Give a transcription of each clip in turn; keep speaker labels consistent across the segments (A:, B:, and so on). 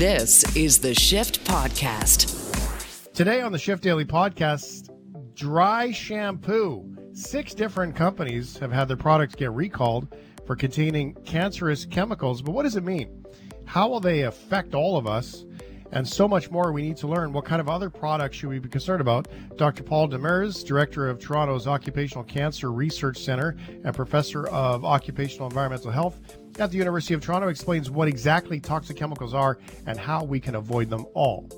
A: This is the Shift Podcast.
B: Today on the Shift Daily Podcast, dry shampoo. Six different companies have had their products get recalled for containing cancerous chemicals. But what does it mean? How will they affect all of us? And so much more we need to learn. What kind of other products should we be concerned about? Dr. Paul Demers, Director of Toronto's Occupational Cancer Research Center and Professor of Occupational Environmental Health at the University of Toronto, explains what exactly toxic chemicals are and how we can avoid them all.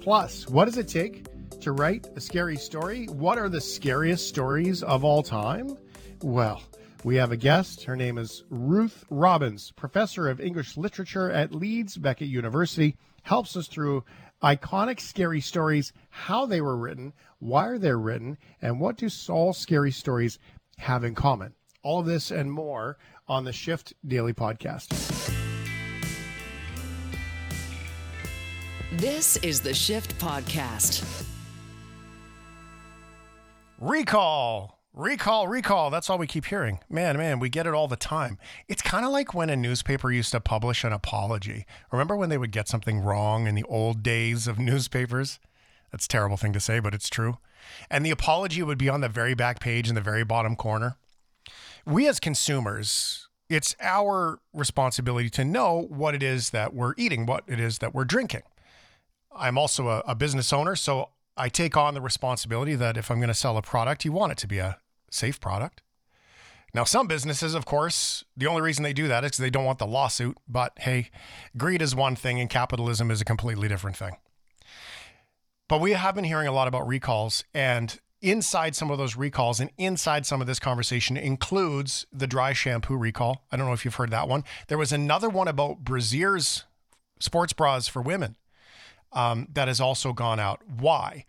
B: Plus, what does it take to write a scary story? What are the scariest stories of all time? Well, we have a guest. Her name is Ruth Robbins, professor of English literature at Leeds Beckett University, helps us through iconic scary stories, how they were written, why are they're written, and what do all scary stories have in common. All of this and more on the Shift Daily Podcast.
A: This is the Shift Podcast.
B: Recall. Recall, recall. That's all we keep hearing. Man, man, we get it all the time. It's kind of like when a newspaper used to publish an apology. Remember when they would get something wrong in the old days of newspapers? That's a terrible thing to say, but it's true. And the apology would be on the very back page in the very bottom corner. We as consumers, it's our responsibility to know what it is that we're eating, what it is that we're drinking. I'm also a, a business owner, so I take on the responsibility that if I'm going to sell a product, you want it to be a safe product. Now, some businesses, of course, the only reason they do that is they don't want the lawsuit. But hey, greed is one thing and capitalism is a completely different thing. But we have been hearing a lot about recalls, and inside some of those recalls and inside some of this conversation includes the dry shampoo recall. I don't know if you've heard that one. There was another one about Brassier's sports bras for women um, that has also gone out. Why?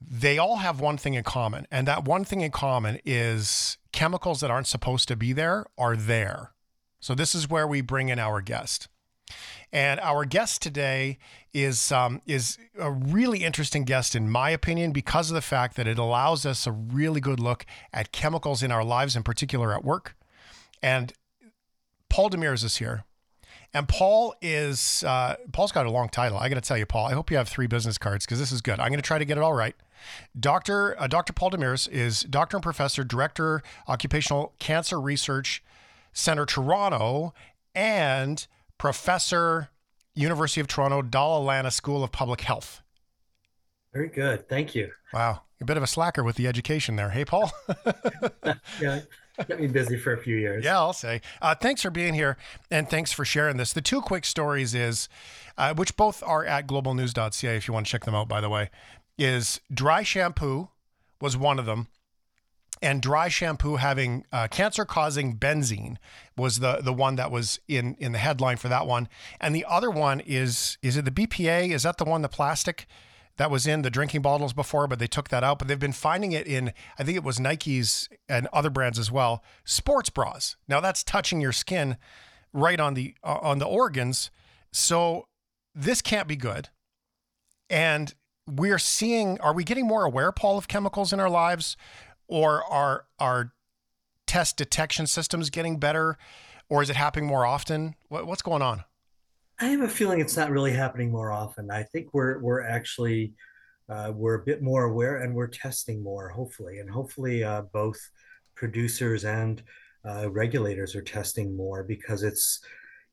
B: They all have one thing in common, and that one thing in common is chemicals that aren't supposed to be there are there. So, this is where we bring in our guest. And our guest today is um, is a really interesting guest, in my opinion, because of the fact that it allows us a really good look at chemicals in our lives, in particular at work. And Paul Demers is here. And Paul is uh, Paul's got a long title. I got to tell you, Paul. I hope you have three business cards because this is good. I'm going to try to get it all right. Doctor uh, Dr. Paul Demers is doctor and professor, director, occupational cancer research center, Toronto, and professor, University of Toronto, Dalla Lana School of Public Health.
C: Very good. Thank you.
B: Wow, a bit of a slacker with the education there. Hey, Paul.
C: yeah, kept me busy for a few years.
B: Yeah, I'll say. Uh, thanks for being here and thanks for sharing this. The two quick stories is, uh, which both are at globalnews.ca if you want to check them out, by the way, is dry shampoo was one of them. And dry shampoo having uh, cancer-causing benzene was the the one that was in in the headline for that one. And the other one is is it the BPA? Is that the one the plastic? that was in the drinking bottles before, but they took that out. But they've been finding it in, I think it was Nike's and other brands as well, sports bras. Now that's touching your skin right on the uh, on the organs. So this can't be good. And we're seeing, are we getting more aware, Paul, of chemicals in our lives, or are our test detection systems getting better, or is it happening more often? What, what's going on?
C: I have a feeling it's not really happening more often. I think we're we're actually uh, we're a bit more aware and we're testing more, hopefully, and hopefully uh, both producers and uh, regulators are testing more because it's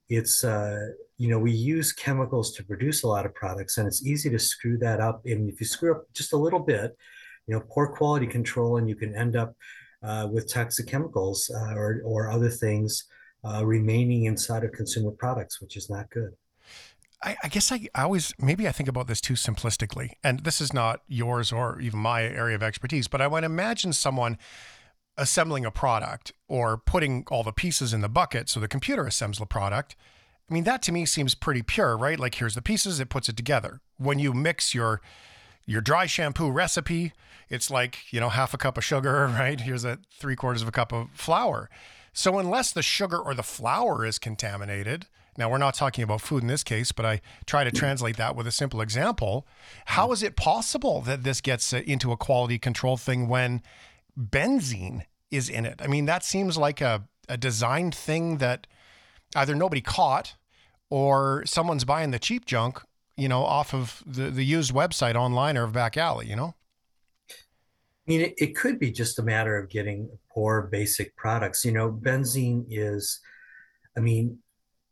C: it's uh, you know we use chemicals to produce a lot of products and it's easy to screw that up. And if you screw up just a little bit, you know, poor quality control, and you can end up uh, with toxic chemicals uh, or or other things uh, remaining inside of consumer products, which is not good.
B: I, I, guess I, I always maybe I think about this too simplistically, and this is not yours or even my area of expertise, but I would imagine someone assembling a product or putting all the pieces in the bucket so the computer assembles the product. I mean, that to me seems pretty pure, right? Like here's the pieces, it puts it together. When you mix your your dry shampoo recipe, it's like, you know, half a cup of sugar, right? Here's a three quarters of a cup of flour. So, unless the sugar or the flour is contaminated, now we're not talking about food in this case, but I try to translate that with a simple example. How is it possible that this gets uh, into a quality control thing when benzene is in it? I mean, that seems like a, a designed thing that either nobody caught or someone's buying the cheap junk, you know, off of the, the used website online or back alley, you know?
C: I mean, it, it could be just a matter of getting poor basic products. You know, benzene is, I mean,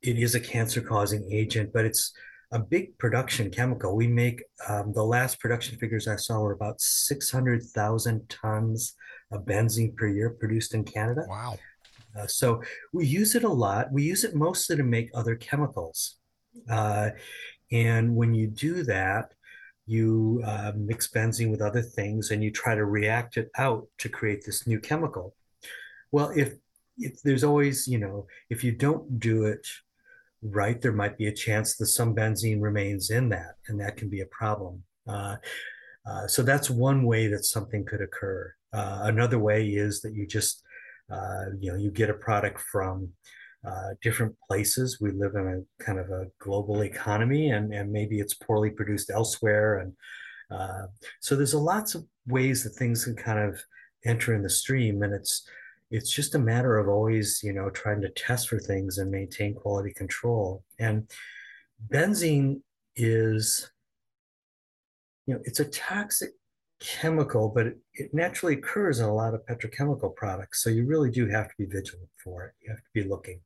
C: it is a cancer causing agent, but it's a big production chemical. We make um, the last production figures I saw were about 600,000 tons of benzene per year produced in Canada.
B: Wow.
C: Uh, so we use it a lot. We use it mostly to make other chemicals. Uh, and when you do that, you uh, mix benzene with other things and you try to react it out to create this new chemical. Well, if if there's always, you know, if you don't do it right, there might be a chance that some benzene remains in that, and that can be a problem. Uh, uh, so that's one way that something could occur. Uh, another way is that you just uh, you know, you get a product from uh, different places. We live in a kind of a global economy, and, and maybe it's poorly produced elsewhere. And uh, so there's a lots of ways that things can kind of enter in the stream, and it's it's just a matter of always, you know, trying to test for things and maintain quality control. And benzene is, you know, it's a toxic chemical, but it, it, naturally occurs in a lot of petrochemical products. So you really do have to be vigilant for it. You have to be looking.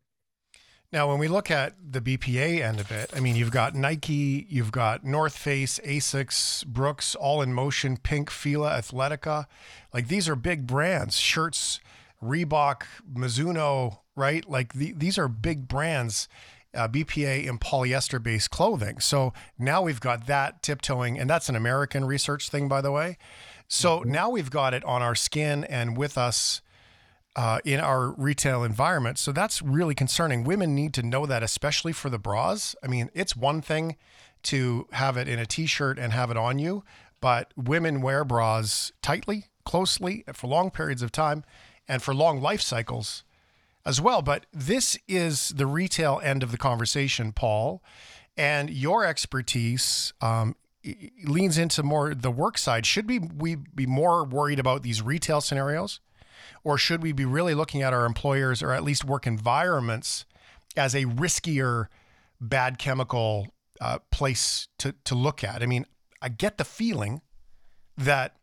B: Now, when we look at the BPA end of it, I mean, you've got Nike, you've got North Face, Asics, Brooks, All in Motion, Pink, Fila, Athletica. Like these are big brands, shirts, Reebok, Mizuno, right? Like the, these are big brands uh, BPA in polyester based clothing. So now we've got that tiptoeing, and that's an American research thing, by the way. So mm-hmm. now we've got it on our skin and with us uh, in our retail environment. So that's really concerning. Women need to know that, especially for the bras. I mean, it's one thing to have it in a t shirt and have it on you, but women wear bras tightly, closely, for long periods of time, and for long life cycles as well. But this is the retail end of the conversation, Paul, and your expertise um, leans into more the work side. Should we, we be more worried about these retail scenarios? Or should we be really looking at our employers or at least work environments as a riskier bad chemical uh, place to, to look at? I mean, I get the feeling that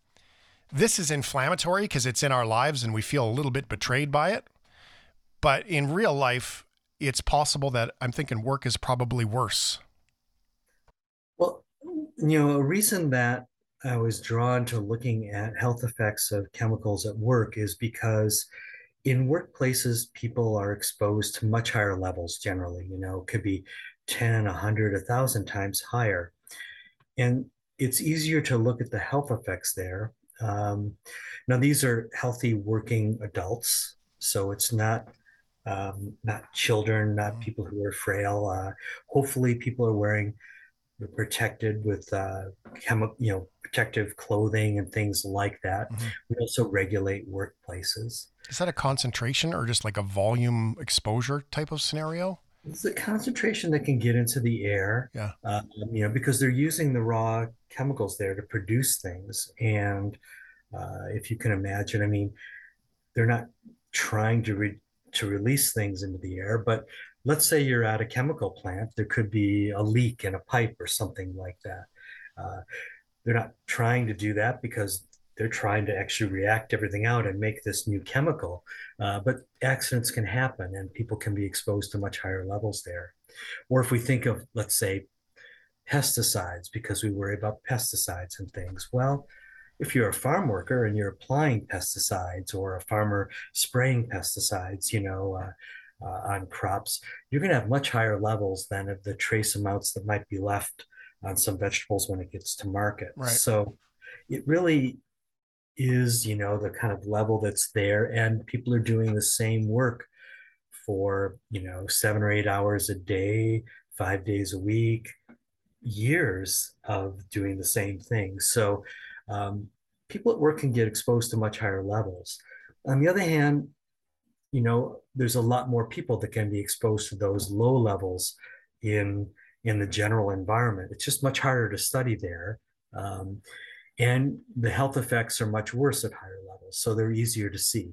B: this is inflammatory because it's in our lives and we feel a little bit betrayed by it. But in real life, it's possible that I'm thinking work is probably worse.
C: Well, you know, a reason that I was drawn to looking at health effects of chemicals at work is because in workplaces, people are exposed to much higher levels generally, you know, could be 10, 100, 1,000 times higher. And it's easier to look at the health effects there. Um, now, these are healthy working adults, so it's not um, not children, not mm-hmm. people who are frail. Uh, hopefully, people are wearing protected with uh, chemi- you know protective clothing and things like that. Mm-hmm. We also regulate workplaces.
B: Is that a concentration or just like a volume exposure type of scenario?
C: It's a concentration that can get into the air.
B: Yeah.
C: Um, you know, because they're using the raw chemicals there to produce things. And uh, if you can imagine, I mean, they're not trying to re- to release things into the air. But let's say you're at a chemical plant, there could be a leak in a pipe or something like that. Uh, they're not trying to do that because they're trying to actually react everything out and make this new chemical. Uh, but accidents can happen and people can be exposed to much higher levels there. Or if we think of, let's say, pesticides, because we worry about pesticides and things, well, if you're a farm worker and you're applying pesticides or a farmer spraying pesticides, you know, uh, uh, on crops, you're going to have much higher levels than of the trace amounts that might be left on some vegetables when it gets to market.
B: Right.
C: So it really is, you know, the kind of level that's there, and people are doing the same work for, you know, seven or eight hours a day, five days a week, years of doing the same thing. So um, people at work can get exposed to much higher levels. On the other hand, you know, there's a lot more people that can be exposed to those low levels in in the general environment. It's just much harder to study there. Um, and the health effects are much worse at higher levels, so they're easier to see.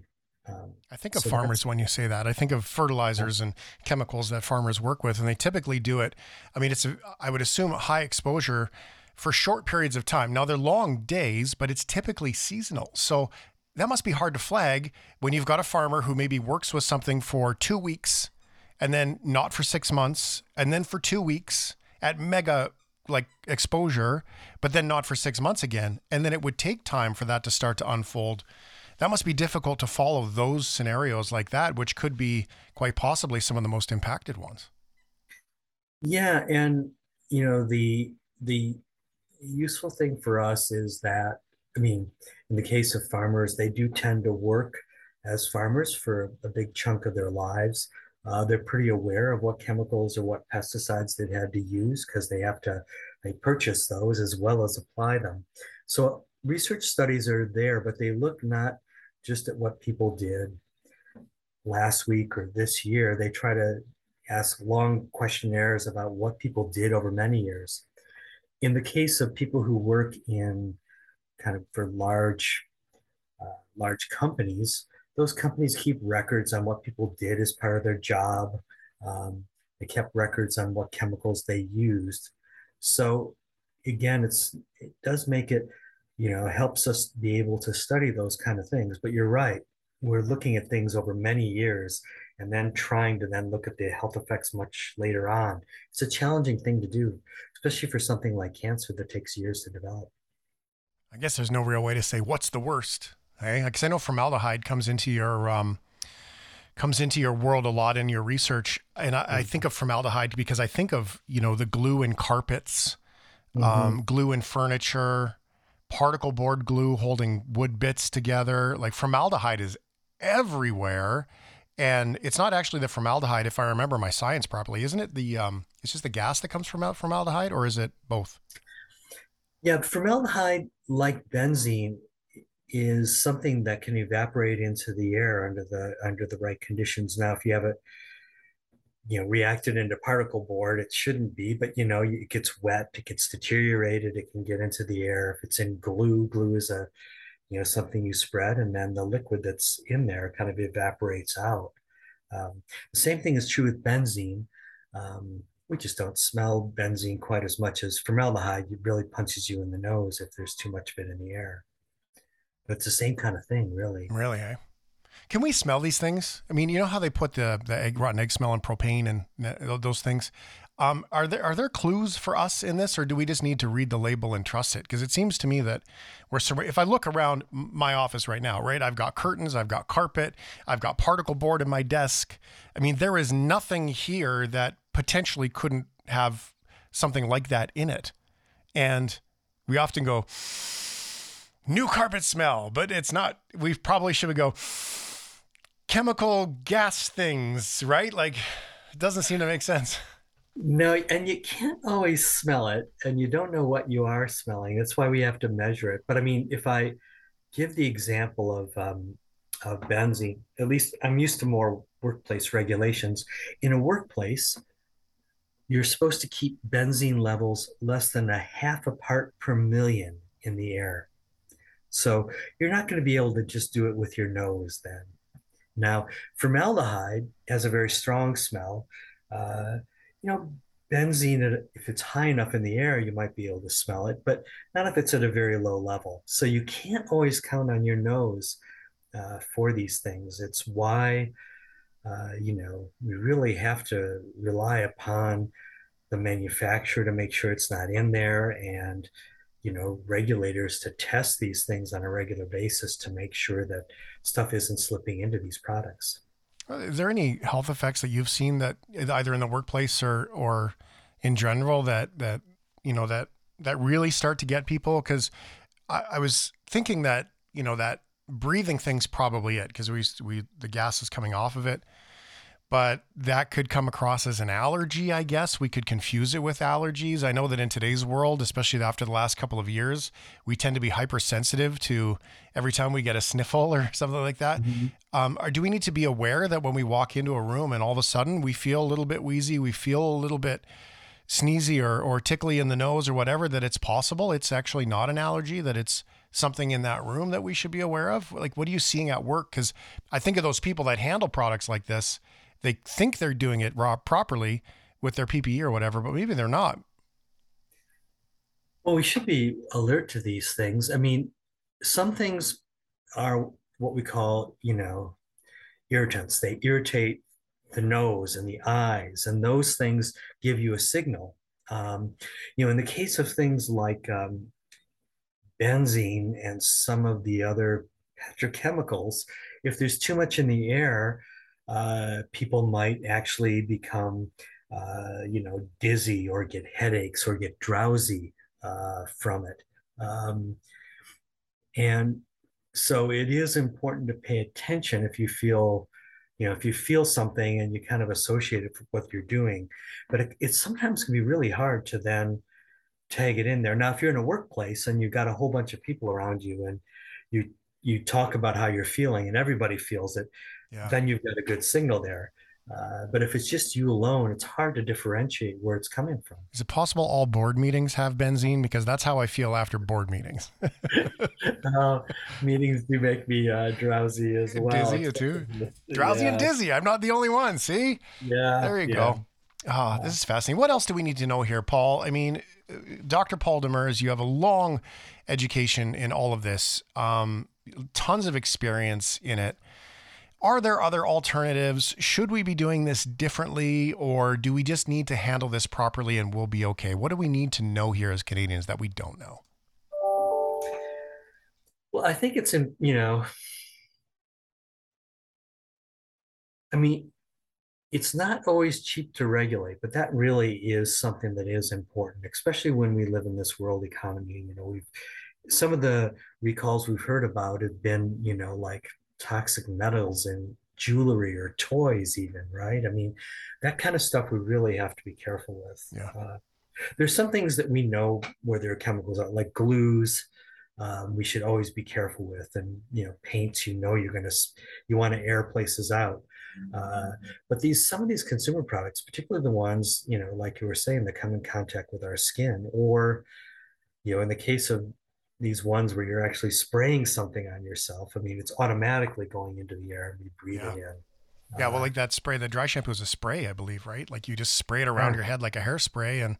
B: Um, I think of so farmers when you say that. I think of fertilizers yeah. and chemicals that farmers work with, and they typically do it. I mean, it's a, I would assume high exposure for short periods of time. Now they're long days, but it's typically seasonal. So that must be hard to flag when you've got a farmer who maybe works with something for two weeks and then not for six months and then for two weeks at mega like exposure, but then not for six months again. And then it would take time for that to start to unfold. That must be difficult to follow those scenarios like that, which could be quite possibly some of the most impacted ones.
C: Yeah, and you know the the useful thing for us is that I mean, in the case of farmers, they do tend to work as farmers for a big chunk of their lives. Uh, they're pretty aware of what chemicals or what pesticides they've had to use because they have to they purchase those as well as apply them. So research studies are there, but they look not just at what people did last week or this year. They try to ask long questionnaires about what people did over many years. In the case of people who work in kind of for large uh, large companies, those companies keep records on what people did as part of their job. Um, they kept records on what chemicals they used. So again, it's it does make it, you know, helps us be able to study those kind of things. But you're right, we're looking at things over many years and then trying to then look at the health effects much later on. It's a challenging thing to do, especially for something like cancer that takes years to develop.
B: I guess there's no real way to say what's the worst. Hey, because I know formaldehyde comes into your um, comes into your world a lot in your research, and I, I, mm-hmm. think of formaldehyde because I think of you know the glue in carpets, mm-hmm. um, glue in furniture, particle board glue holding wood bits together. Like formaldehyde is everywhere, and it's not actually the formaldehyde, if I remember my science properly, isn't it? The um, it's just the gas that comes from formaldehyde, or is it both?
C: Yeah, formaldehyde, like benzene, is something that can evaporate into the air under the under the right conditions. Now, if you have it, you know, reacted into particle board, it shouldn't be, but you know, it gets wet, it gets deteriorated, it can get into the air. If it's in glue, glue is a you know something you spread, and then the liquid that's in there kind of evaporates out. Um, the same thing is true with benzene. Um, we just don't smell benzene quite as much as formaldehyde. It really punches you in the nose if there's too much of it in the air. But it's the same kind of thing, really.
B: Really, eh? Can we smell these things? I mean, you know how they put the the egg rotten egg smell and propane and those things. Um, are there are there clues for us in this, or do we just need to read the label and trust it? Because it seems to me that we're if I look around my office right now, right, I've got curtains, I've got carpet, I've got particle board in my desk. I mean, there is nothing here that potentially couldn't have something like that in it. And we often go, new carpet smell, but it's not, we probably should go, chemical gas things, right? Like, it doesn't seem to make sense.
C: No, and you can't always smell it, and you don't know what you are smelling. That's why we have to measure it. But I mean, if I give the example of um, of benzene, at least I'm used to more workplace regulations. In a workplace, you're supposed to keep benzene levels less than a half a part per million in the air. So you're not going to be able to just do it with your nose then. Now, formaldehyde has a very strong smell. Uh, you know, benzene, if it's high enough in the air, you might be able to smell it, but not if it's at a very low level. So you can't always count on your nose uh, for these things. It's why uh, you know, we really have to rely upon the manufacturer to make sure it's not in there and, you know, regulators to test these things on a regular basis to make sure that stuff isn't slipping into these products.
B: Uh, is there any health effects that you've seen that either in the workplace or, or in general that, that, you know, that, that really start to get people? Cause I, I was thinking that, you know, that breathing thing's probably it because we we the gas is coming off of it but that could come across as an allergy i guess we could confuse it with allergies i know that in today's world especially after the last couple of years we tend to be hypersensitive to every time we get a sniffle or something like that mm-hmm. um, or do we need to be aware that when we walk into a room and all of a sudden we feel a little bit wheezy we feel a little bit sneezy or, or tickly in the nose or whatever that it's possible it's actually not an allergy that it's something in that room that we should be aware of? Like, what are you seeing at work? Because I think of those people that handle products like this, they think they're doing it raw, properly with their PPE or whatever, but maybe they're not.
C: Well, we should be alert to these things. I mean, some things are what we call, you know, irritants. They irritate the nose and the eyes, and those things give you a signal. Um, you know, in the case of things like um, benzene and some of the other petrochemicals, if there's too much in the air, uh, people might actually become, uh, you know, dizzy or get headaches or get drowsy uh, from it. Um, and so it is important to pay attention if you feel you know if you feel something and you kind of associate it with what you're doing but it, it sometimes can be really hard to then tag it in there now if you're in a workplace and you've got a whole bunch of people around you and you you talk about how you're feeling and everybody feels it yeah. then you've got a good signal there uh, but if it's just you alone, it's hard to differentiate where it's coming from.
B: Is it possible all board meetings have benzene? Because that's how I feel after board meetings.
C: uh, meetings do make me uh, drowsy as well.
B: Dizzy too. drowsy yeah. and dizzy. I'm not the only one. See?
C: Yeah.
B: There you yeah. go. Ah, oh, this is fascinating. What else do we need to know here, Paul? I mean, Dr. Paul Demers, you have a long education in all of this, um, tons of experience in it. Are there other alternatives? Should we be doing this differently, or do we just need to handle this properly and we'll be okay? What do we need to know here as Canadians that we don't know?
C: Well, I think it's in, you know, I mean, it's not always cheap to regulate, but that really is something that is important, especially when we live in this world economy. You know, we've some of the recalls we've heard about have been, you know, like toxic metals in jewelry or toys even right? I mean that kind of stuff we really have to be careful with.
B: Yeah. Uh,
C: there's some things that we know where there are chemicals are like glues um, we should always be careful with and you know paints you know you're going to you want to air places out. Uh, but these some of these consumer products particularly the ones you know like you were saying that come in contact with our skin or you know in the case of these ones where you're actually spraying something on yourself. I mean, it's automatically going into the air and breathe
B: yeah.
C: it in.
B: Yeah, well, uh, like that spray, the dry shampoo is a spray, I believe, right? Like you just spray it around yeah. your head like a hairspray, and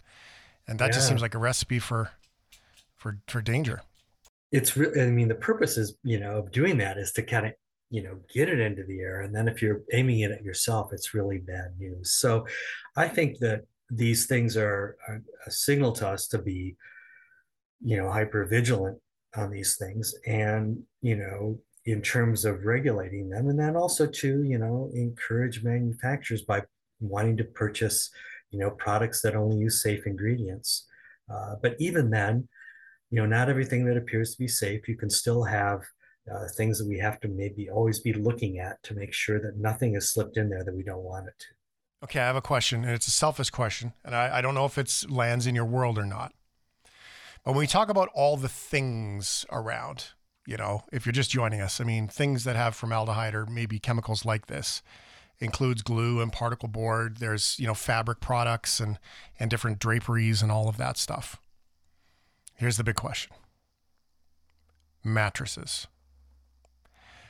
B: and that yeah. just seems like a recipe for for for danger.
C: It's really, I mean, the purpose is, you know, of doing that is to kind of, you know, get it into the air, and then if you're aiming it at yourself, it's really bad news. So, I think that these things are, are a signal to us to be you know hyper vigilant on these things and you know in terms of regulating them. And then also to you know encourage manufacturers by wanting to purchase you know products that only use safe ingredients. Uh, but even then you know not everything that appears to be safe you can still have uh, things that we have to maybe always be looking at to make sure that nothing is slipped in there that we don't want it to.
B: Okay i have a question and it's a selfish question and i, I don't know if it's lands in your world or not when we talk about all the things around, you know, if you're just joining us, I mean, things that have formaldehyde or maybe chemicals like this includes glue and particle board. There's, you know, fabric products and, and different draperies and all of that stuff. Here's the big question mattresses.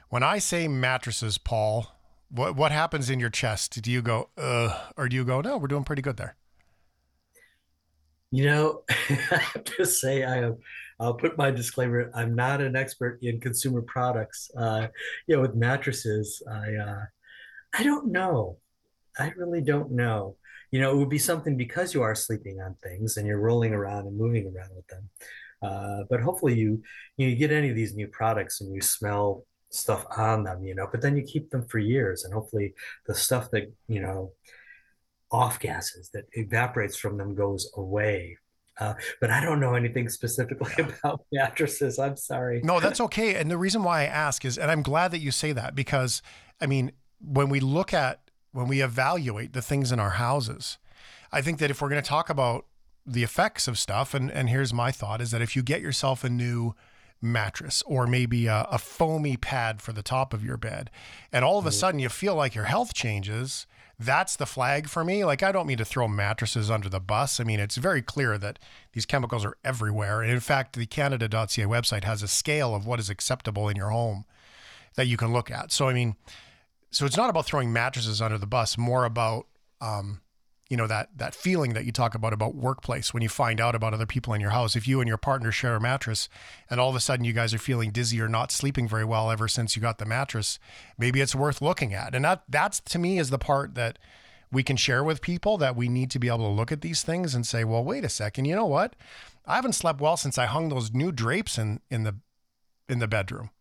B: When I say mattresses, Paul, what, what happens in your chest? Do you go, ugh, or do you go, no, we're doing pretty good there?
C: You know, I have to say, I have. I'll put my disclaimer. I'm not an expert in consumer products. Uh, you know, with mattresses, I uh, I don't know. I really don't know. You know, it would be something because you are sleeping on things and you're rolling around and moving around with them. Uh, but hopefully, you you, you get any of these new products and you smell stuff on them. You know, but then you keep them for years, and hopefully, the stuff that you know off gases that evaporates from them goes away. Uh, but I don't know anything specifically about mattresses. I'm sorry.
B: No, that's okay. And the reason why I ask is, and I'm glad that you say that because, I mean, when we look at, when we evaluate the things in our houses, I think that if we're going to talk about the effects of stuff, and, and here's my thought is that if you get yourself a new mattress or maybe a, a foamy pad for the top of your bed, and all of a mm-hmm. sudden you feel like your health changes, that's the flag for me. Like, I don't mean to throw mattresses under the bus. I mean, it's very clear that these chemicals are everywhere. And in fact, the Canada.ca website has a scale of what is acceptable in your home that you can look at. So, I mean, so it's not about throwing mattresses under the bus, more about, um, you know that that feeling that you talk about about workplace when you find out about other people in your house. If you and your partner share a mattress and all of a sudden you guys are feeling dizzy or not sleeping very well ever since you got the mattress maybe it's worth looking at. And that that's to me is the part that we can share with people that we need to be able to look at these things and say well wait a second. You know what? I haven't slept well since i hung those new drapes in in the in the bedroom.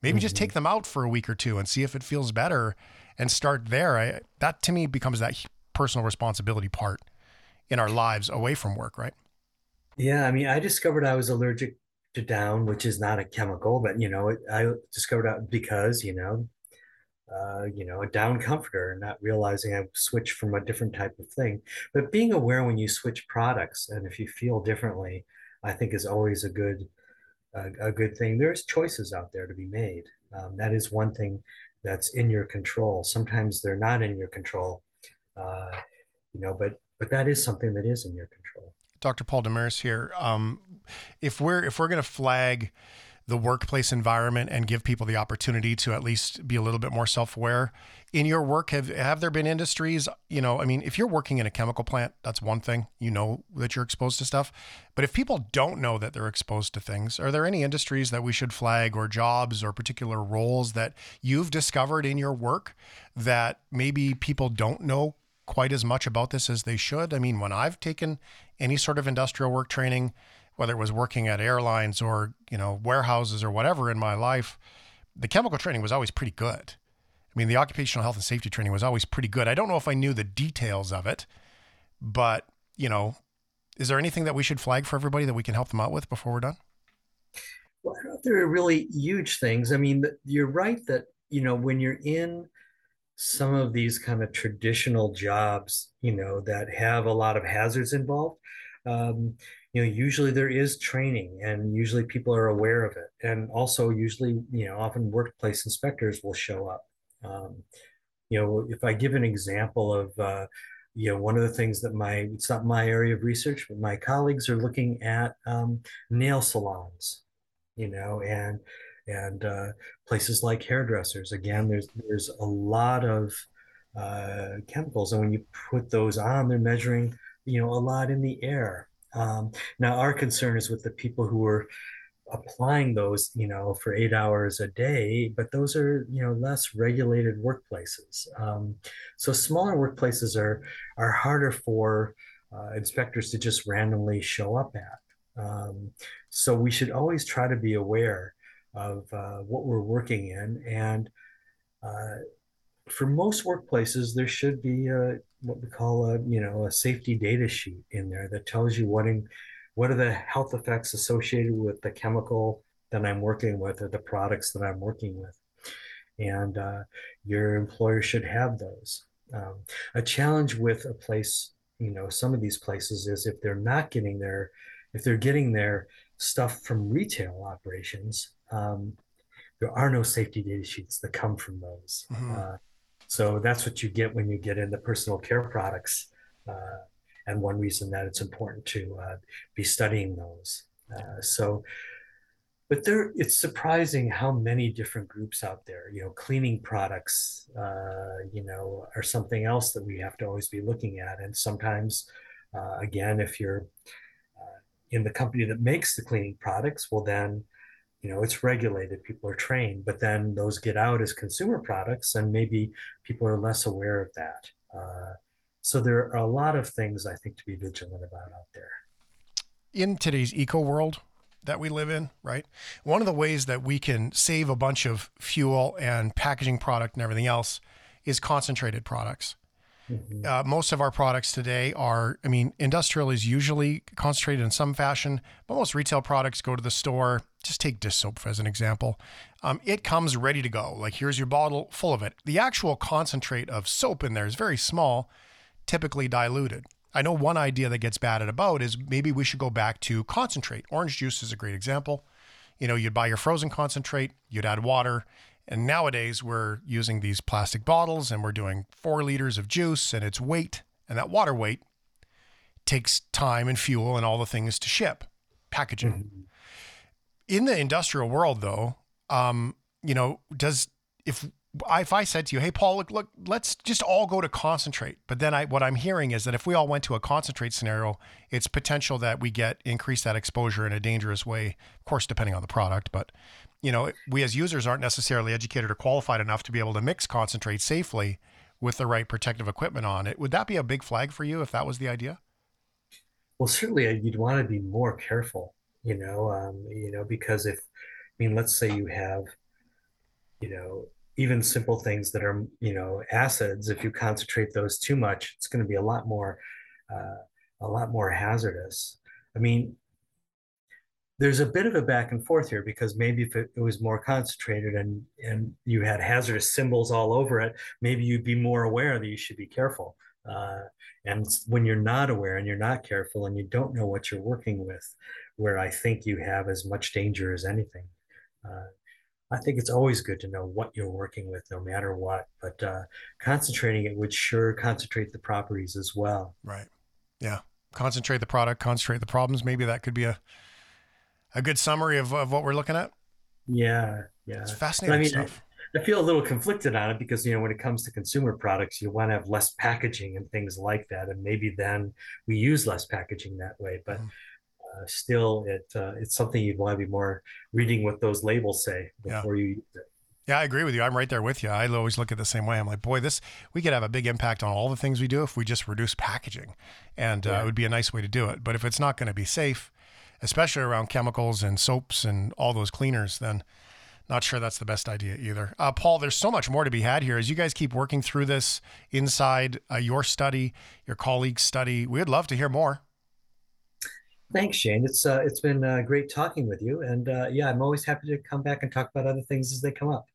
B: Maybe mm-hmm. just take them out for a week or two and see if it feels better and start there. I, that to me becomes that personal responsibility part in our lives away from work, right?
C: Yeah, I mean, I discovered I was allergic to down, which is not a chemical, but you know, I discovered out because you know, uh, you know, a down comforter, not realizing I switched from a different type of thing. But being aware when you switch products and if you feel differently, I think is always a good a, a good thing. There's choices out there to be made. Um, that is one thing that's in your control. Sometimes they're not in your control, uh, you know, but but that is something that is in your control.
B: Dr. Paul Demers here. Um, if we're if we're going to flag the workplace environment and give people the opportunity to at least be a little bit more self-aware in your work have have there been industries you know i mean if you're working in a chemical plant that's one thing you know that you're exposed to stuff but if people don't know that they're exposed to things are there any industries that we should flag or jobs or particular roles that you've discovered in your work that maybe people don't know quite as much about this as they should. I mean, when I've taken any sort of industrial work training, whether it was working at airlines or, you know, warehouses or whatever in my life, the chemical training was always pretty good. I mean, the occupational health and safety training was always pretty good. I don't know if I knew the details of it, but, you know, is there anything that we should flag for everybody that we can help them out with before we're done?
C: Well, I don't know if there are really huge things. I mean, you're right that, you know, when you're in some of these kind of traditional jobs, you know, that have a lot of hazards involved, um, you know, usually there is training and usually people are aware of it. And also usually, you know, often workplace inspectors will show up. Um, you know, if I give an example of, uh, you know, one of the things that my, it's not my area of research, but my colleagues are looking at um, nail salons, you know, and and uh, places like hairdressers. Again, there's there's a lot of uh, chemicals, and when you put those on, they're measuring you know a lot in the air. Um, now, our concern is with the people who are applying those, you know, for eight hours a day, but those are, you know, less regulated workplaces. Um, so smaller workplaces are are harder for uh, inspectors to just randomly show up at. Um, so we should always try to be aware of uh, what we're working in. And uh, for most workplaces, there should be a, what we call a, you know, a safety data sheet in there that tells you what in, what are the health effects associated with the chemical that I'm working with or the products that I'm working with. And uh, your employer should have those. Um, a challenge with a place, you know, some of these places is if they're not getting their, if they're getting their stuff from retail operations, um, there are no safety data sheets that come from those. Mm-hmm. Uh, so that's what you get when you get into personal care products. Uh, and one reason that it's important to uh, be studying those. Uh, so, but there, it's surprising how many different groups out there. You know, cleaning products, uh, you know, are something else that we have to always be looking at. And sometimes, uh, again, if you're in the company that makes the cleaning products, well, then you know it's regulated people are trained but then those get out as consumer products and maybe people are less aware of that. Uh, so there are a lot of things i think to be vigilant about out there.
B: In today's eco world that we live in right one of the ways that we can save a bunch of fuel and packaging product and everything else is concentrated products Mm-hmm. Uh, most of our products today are, I mean, industrial is usually concentrated in some fashion, but most retail products go to the store. Just take dish soap as an example. Um, it comes ready to go. Like, here's your bottle full of it. The actual concentrate of soap in there is very small, typically diluted. I know one idea that gets batted about is maybe we should go back to concentrate. Orange juice is a great example. You know, you'd buy your frozen concentrate, you'd add water, And nowadays we're using these plastic bottles and we're doing four liters of juice and its weight and that water weight takes time and fuel and all the things to ship packaging. Mm-hmm. In the industrial world though, um, you know, does if if I said to you, "Hey, Paul, look, look, let's just all go to concentrate," but then I, what I'm hearing is that if we all went to a concentrate scenario, it's potential that we get increase that exposure in a dangerous way. Of course, depending on the product, but you know, we as users aren't necessarily educated or qualified enough to be able to mix concentrate safely with the right protective equipment on it. Would that be a big flag for you if that was the idea?
C: Well, certainly uh, you'd want to be more careful, you know, um, you know, because if, I mean, let's say you have, you know, even simple things that are you know acids if you concentrate those too much it's going to be a lot more uh, a lot more hazardous i mean there's a bit of a back and forth here because maybe if it, it, was more concentrated and and you had hazardous symbols all over it maybe you'd be more aware that you should be careful uh, and when you're not aware and you're not careful and you don't know what you're working with where i think you have as much danger as anything uh, I think it's always good to know what you're working with, no matter what. But uh, concentrating it would sure concentrate the properties as well.
B: Right. Yeah. Concentrate the product, concentrate the problems. Maybe that could be a a good summary of, of what we're looking at.
C: Yeah. Yeah.
B: It's fascinating I mean, stuff.
C: I, I feel a little conflicted on it because you know when it comes to consumer products, you want to have less packaging and things like that, and maybe then we use less packaging that way. But mm uh, still it uh, it's something you'd want to be more reading what those labels say before yeah. you use it.
B: Yeah, I agree with you. I'm right there with you. I always look at the same way. I'm like, boy, this we could have a big impact on all the things we do if we just reduce packaging, and yeah. uh, it would be a nice way to do it. But if it's not going to be safe, especially around chemicals and soaps and all those cleaners, then not sure that's the best idea either. Uh, Paul, there's so much more to be had here as you guys keep working through this inside uh, your study, your colleagues' study. We'd love to hear more.
C: Thanks, Shane. It's uh, it's been uh, great talking with you, and uh, yeah, I'm always happy to come back and talk about other things as they come up.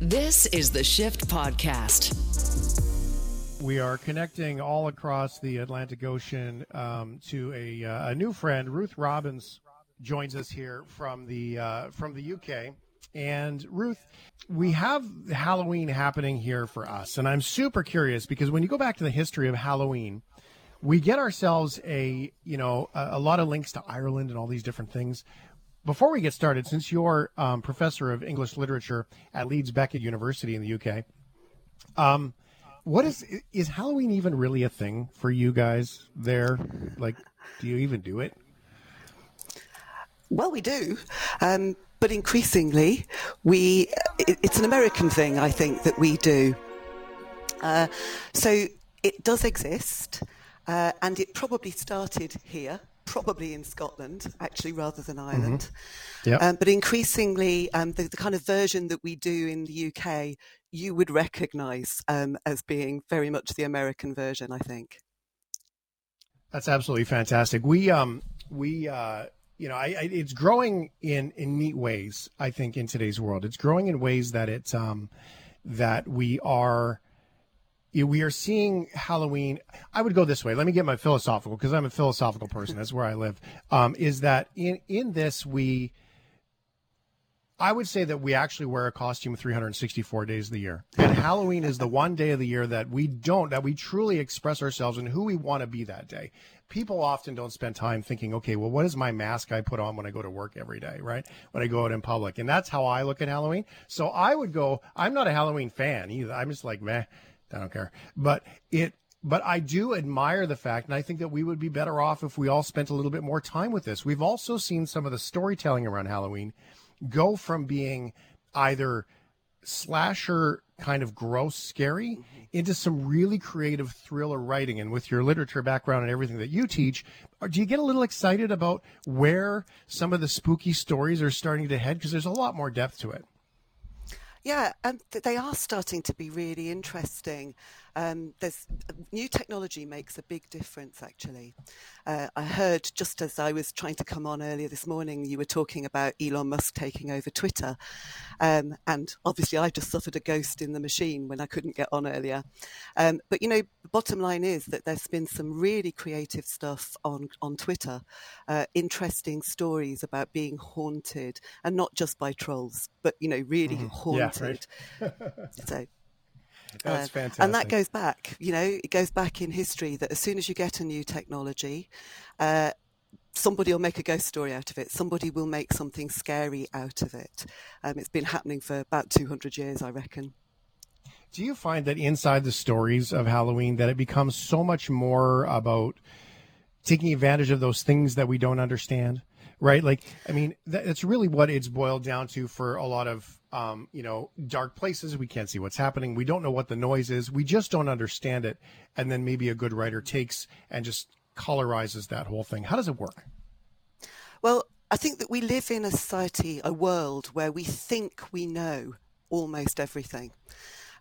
A: This is the Shift Podcast.
B: We are connecting all across the Atlantic Ocean um, to a, uh, a new friend. Ruth Robbins joins us here from the uh, from the UK. And Ruth, we have Halloween happening here for us. And I'm super curious because when you go back to the history of Halloween, we get ourselves a, you know, a, a lot of links to Ireland and all these different things. Before we get started, since you're um, professor of English literature at Leeds Beckett University in the UK, um, what is is Halloween even really a thing for you guys there? Like, do you even do it?
D: Well, we do. Um, but increasingly, we it, it's an American thing, I think, that we do. Uh, so it does exist, uh, and it probably started here, probably in Scotland, actually, rather than mm-hmm. Ireland. Mm-hmm. Yep. Um, but increasingly, um, the, the, kind of version that we do in the UK, you would recognise um, as being very much the American version, I think.
B: That's absolutely fantastic. We um we uh, you know, I, I, it's growing in in neat ways. I think in today's world, it's growing in ways that it's um, that we are we are seeing Halloween. I would go this way. Let me get my philosophical because I'm a philosophical person. That's where I live. Um, is that in in this we I would say that we actually wear a costume 364 days of the year. And Halloween is the one day of the year that we don't, that we truly express ourselves and who we want to be that day. People often don't spend time thinking, okay, well, what is my mask I put on when I go to work every day, right? When I go out in public. And that's how I look at Halloween. So I would go, I'm not a Halloween fan either. I'm just like, meh, I don't care. But it, but I do admire the fact, and I think that we would be better off if we all spent a little bit more time with this. We've also seen some of the storytelling around Halloween go from being either slasher kind of gross scary mm-hmm. into some really creative thriller writing and with your literature background and everything that you teach do you get a little excited about where some of the spooky stories are starting to head because there's a lot more depth to it
D: Yeah, and they are starting to be really interesting. Um, there's new technology makes a big difference. Actually, uh, I heard just as I was trying to come on earlier this morning, you were talking about Elon Musk taking over Twitter, um, and obviously I just suffered a ghost in the machine when I couldn't get on earlier. Um, but you know, the bottom line is that there's been some really creative stuff on on Twitter, uh, interesting stories about being haunted, and not just by trolls, but you know, really mm-hmm. haunted. Yeah, right. so
B: that's fantastic.
D: Uh, and that goes back, you know, it goes back in history that as soon as you get a new technology, uh, somebody will make a ghost story out of it. Somebody will make something scary out of it. Um, it's been happening for about 200 years, I reckon.
B: Do you find that inside the stories of Halloween that it becomes so much more about taking advantage of those things that we don't understand? Right? Like, I mean, that's really what it's boiled down to for a lot of um, you know, dark places. We can't see what's happening. We don't know what the noise is. We just don't understand it. And then maybe a good writer takes and just colorizes that whole thing. How does it work?
D: Well, I think that we live in a society, a world where we think we know almost everything.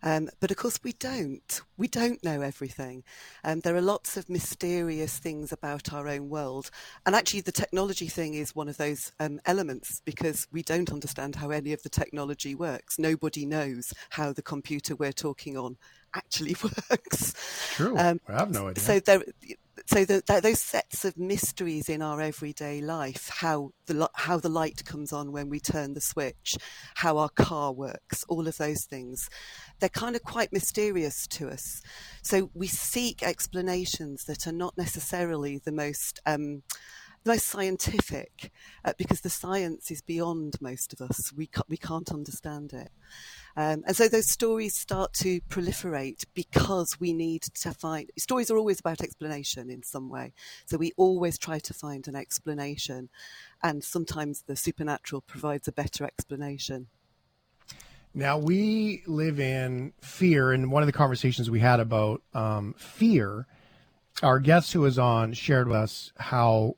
D: Um, but of course, we don't. We don't know everything. Um, there are lots of mysterious things about our own world. And actually, the technology thing is one of those um, elements because we don't understand how any of the technology works. Nobody knows how the computer we're talking on actually works.
B: True. Um, I have no idea.
D: So there, so the, the, those sets of mysteries in our everyday life, how the how the light comes on when we turn the switch, how our car works, all of those things, they're kind of quite mysterious to us. So we seek explanations that are not necessarily the most um, most scientific, uh, because the science is beyond most of us. We ca- we can't understand it. Um, and so those stories start to proliferate because we need to find stories are always about explanation in some way. So we always try to find an explanation, and sometimes the supernatural provides a better explanation.
B: Now we live in fear, and one of the conversations we had about um, fear, our guest who was on shared with us how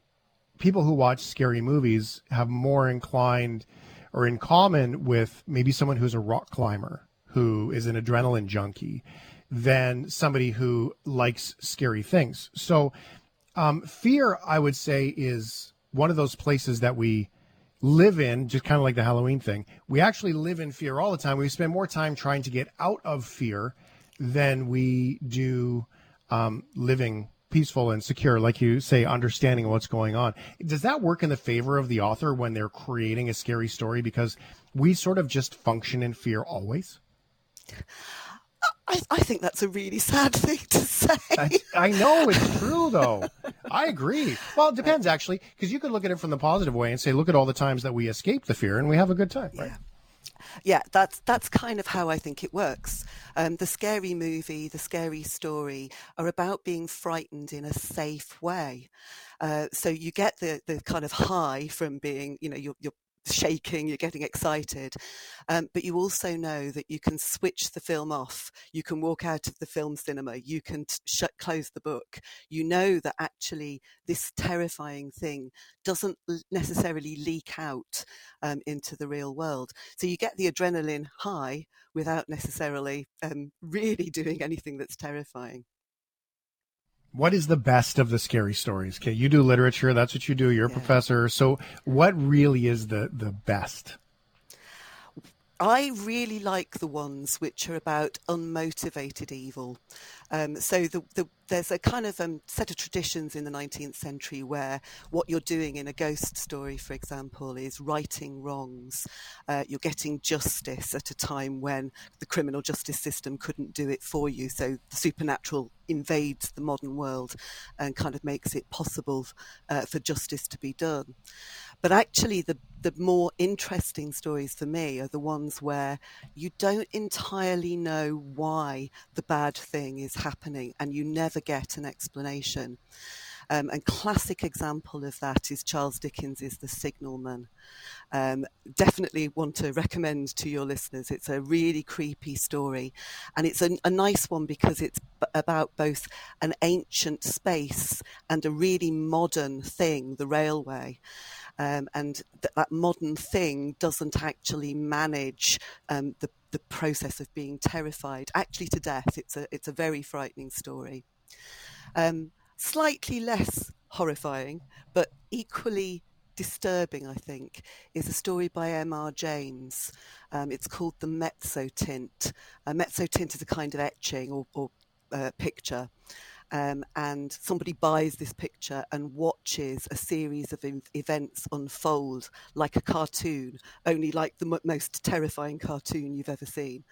B: people who watch scary movies have more inclined or in common with maybe someone who's a rock climber who is an adrenaline junkie than somebody who likes scary things. So, um, fear, I would say, is one of those places that we live in, just kind of like the Halloween thing. We actually live in fear all the time. We spend more time trying to get out of fear than we do um, living peaceful and secure, like you say, understanding what's going on. Does that work in the favor of the author when they're creating a scary story? Because we sort of just function in fear always.
D: I, I think that's a really sad thing to say.
B: I, I know it's true, though. I agree. Well, it depends actually, because you could look at it from the positive way and say, look at all the times that we escape the fear and we have a good time, right?
D: Yeah yeah, that's that's kind of how I think it works. Um, the scary movie, the scary story, are about being frightened in a safe way. Uh, so you get the the kind of high from being, you know, you're, you're shaking, you're getting excited. Um, but you also know that you can switch the film off. You can walk out of the film cinema. You can t- shut, close the book. You know that actually this terrifying thing doesn't necessarily leak out um, into the real world. So you get the adrenaline high without necessarily um, really doing anything that's terrifying.
B: What is the best of the scary stories? Okay, you do literature. That's what you do. You're a yeah. professor. So, what really is the the best?
D: I really like the ones which are about unmotivated evil. Um, so the, the, there's a kind of um, set of traditions in the 19th century where what you're doing in a ghost story, for example, is righting wrongs. Uh, you're getting justice at a time when the criminal justice system couldn't do it for you. So the supernatural invades the modern world and kind of makes it possible uh, for justice to be done. But actually, the the more interesting stories for me are the ones where you don't entirely know why the bad thing is happening and you never get an explanation. Um, and classic example of that is Charles Dickens's The Signalman. Um, definitely want to recommend to your listeners. It's a really creepy story, and it's a, a nice one because it's b- about both an ancient space and a really modern thing, the railway um, and th- that modern thing doesn't actually manage um, the, the process of being terrified, actually to death. It's a it's a very frightening story. Um, slightly less horrifying, but equally disturbing, I think, is a story by M.R. James. Um, it's called The Mezzotint. A mezzotint is a kind of etching or, or uh, picture. Um, and somebody buys this picture and watches a series of events unfold like a cartoon, only like the m- most terrifying cartoon you've ever seen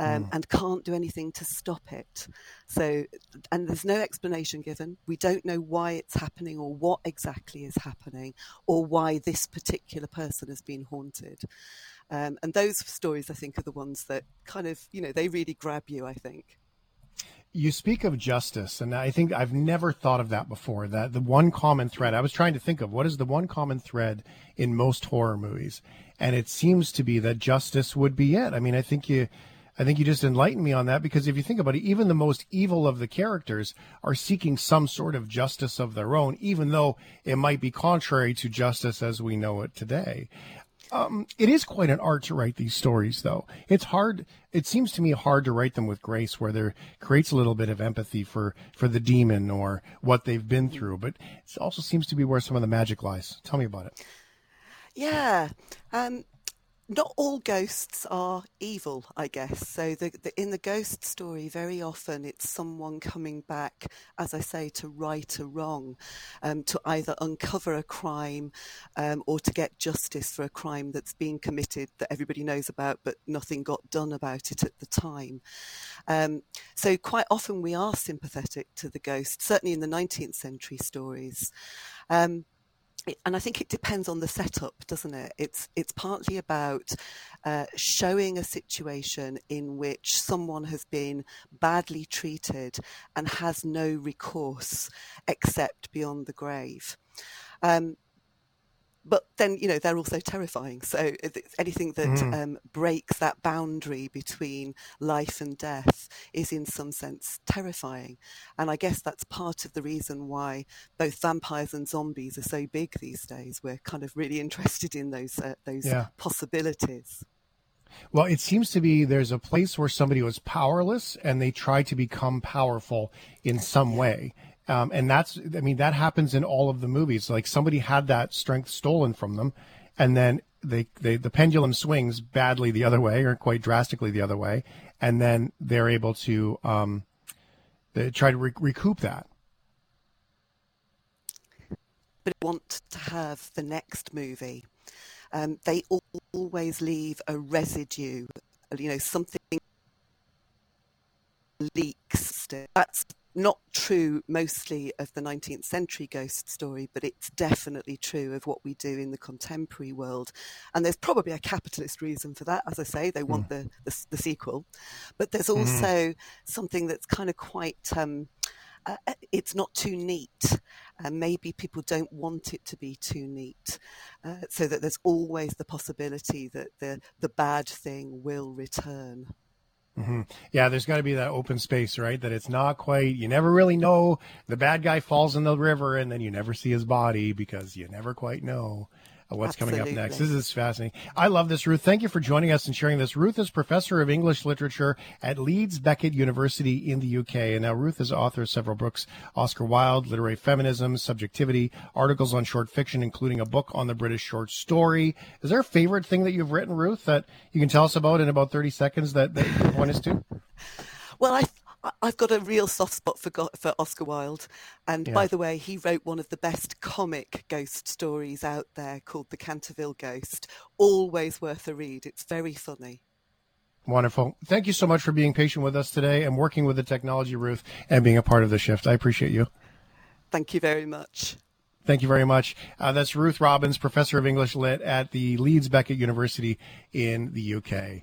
D: um, mm. and can't do anything to stop it. So, and there's no explanation given. We don't know why it's happening or what exactly is happening or why this particular person has been haunted. Um, and those stories, I think, are the ones that kind of, you know, they really grab you, I think.
B: You speak of justice, and I think I've never thought of that before. That the one common thread, I was trying to think of what is the one common thread in most horror movies, and it seems to be that justice would be it. I mean, I think you I think you just enlightened me on that because if you think about it, even the most evil of the characters are seeking some sort of justice of their own, even though it might be contrary to justice as we know it today. Um, it is quite an art to write these stories, though. It's hard. It seems to me hard to write them with grace, where there creates a little bit of empathy for for the demon or what they've been through. But it also seems to be where some of the magic lies. Tell me about it.
D: Yeah, um, not all ghosts are evil, I guess. So the, the, in the ghost story, very often it's someone coming back, as I say, to right a wrong, um, to either uncover a crime um, or to get justice for a crime that's been committed that everybody knows about, but nothing got done about it at the time. Um, so quite often we are sympathetic to the ghost, certainly in the 19th century stories. And I think it depends on the setup, doesn't it? It's it's partly about uh, showing a situation in which someone has been badly treated and has no recourse except beyond the grave. Um, but then you know they're also terrifying. So anything that mm. um, breaks that boundary between life and death is, in some sense, terrifying. And I guess that's part of the reason why both vampires and zombies are so big these days. We're kind of really interested in those uh, those yeah. possibilities.
B: Well, it seems to be there's a place where somebody was powerless and they try to become powerful in some way. Um, and that's, I mean, that happens in all of the movies. Like somebody had that strength stolen from them, and then they, they the pendulum swings badly the other way, or quite drastically the other way, and then they're able to um, they try to re- recoup that.
D: But want to have the next movie. Um, they always leave a residue, you know, something leaks. That's not true mostly of the 19th century ghost story, but it's definitely true of what we do in the contemporary world. And there's probably a capitalist reason for that. As I say, they want mm. the, the, the, sequel. But there's mm-hmm. also mm. something that's kind of quite. Um, uh, uh, it's not too neat. and maybe people don't want it to be too neat, uh, so that there's always the possibility that the the bad thing will return.
B: Mm-hmm. Yeah, there's got to be that open space, right? That it's not quite, you never really know. The bad guy falls in the river and then you never see his body because you never quite know what's Absolutely. coming up next. This is fascinating. I love this, Ruth. Thank you for joining us and sharing this. Ruth is professor of English literature at Leeds Beckett University in the UK. And now Ruth is author of several books, Oscar Wilde, Literary Feminism, Subjectivity, articles on short fiction, including a book on the British short story. Is there a favorite thing that you've written, Ruth, that you can tell us about in about 30 seconds that, that you can point us to?
D: Well, I I've got a real soft spot for for Oscar Wilde, and yeah. by the way, he wrote one of the best comic ghost stories out there called The Canterville Ghost. Always worth a read. It's very funny.
B: Wonderful. Thank you so much for being patient with us today and working with the technology, Ruth, and being a part of the shift. I appreciate you.
D: Thank you very much.
B: Thank you very much. Uh, that's Ruth Robbins, professor of English Lit at the Leeds Beckett University in the UK.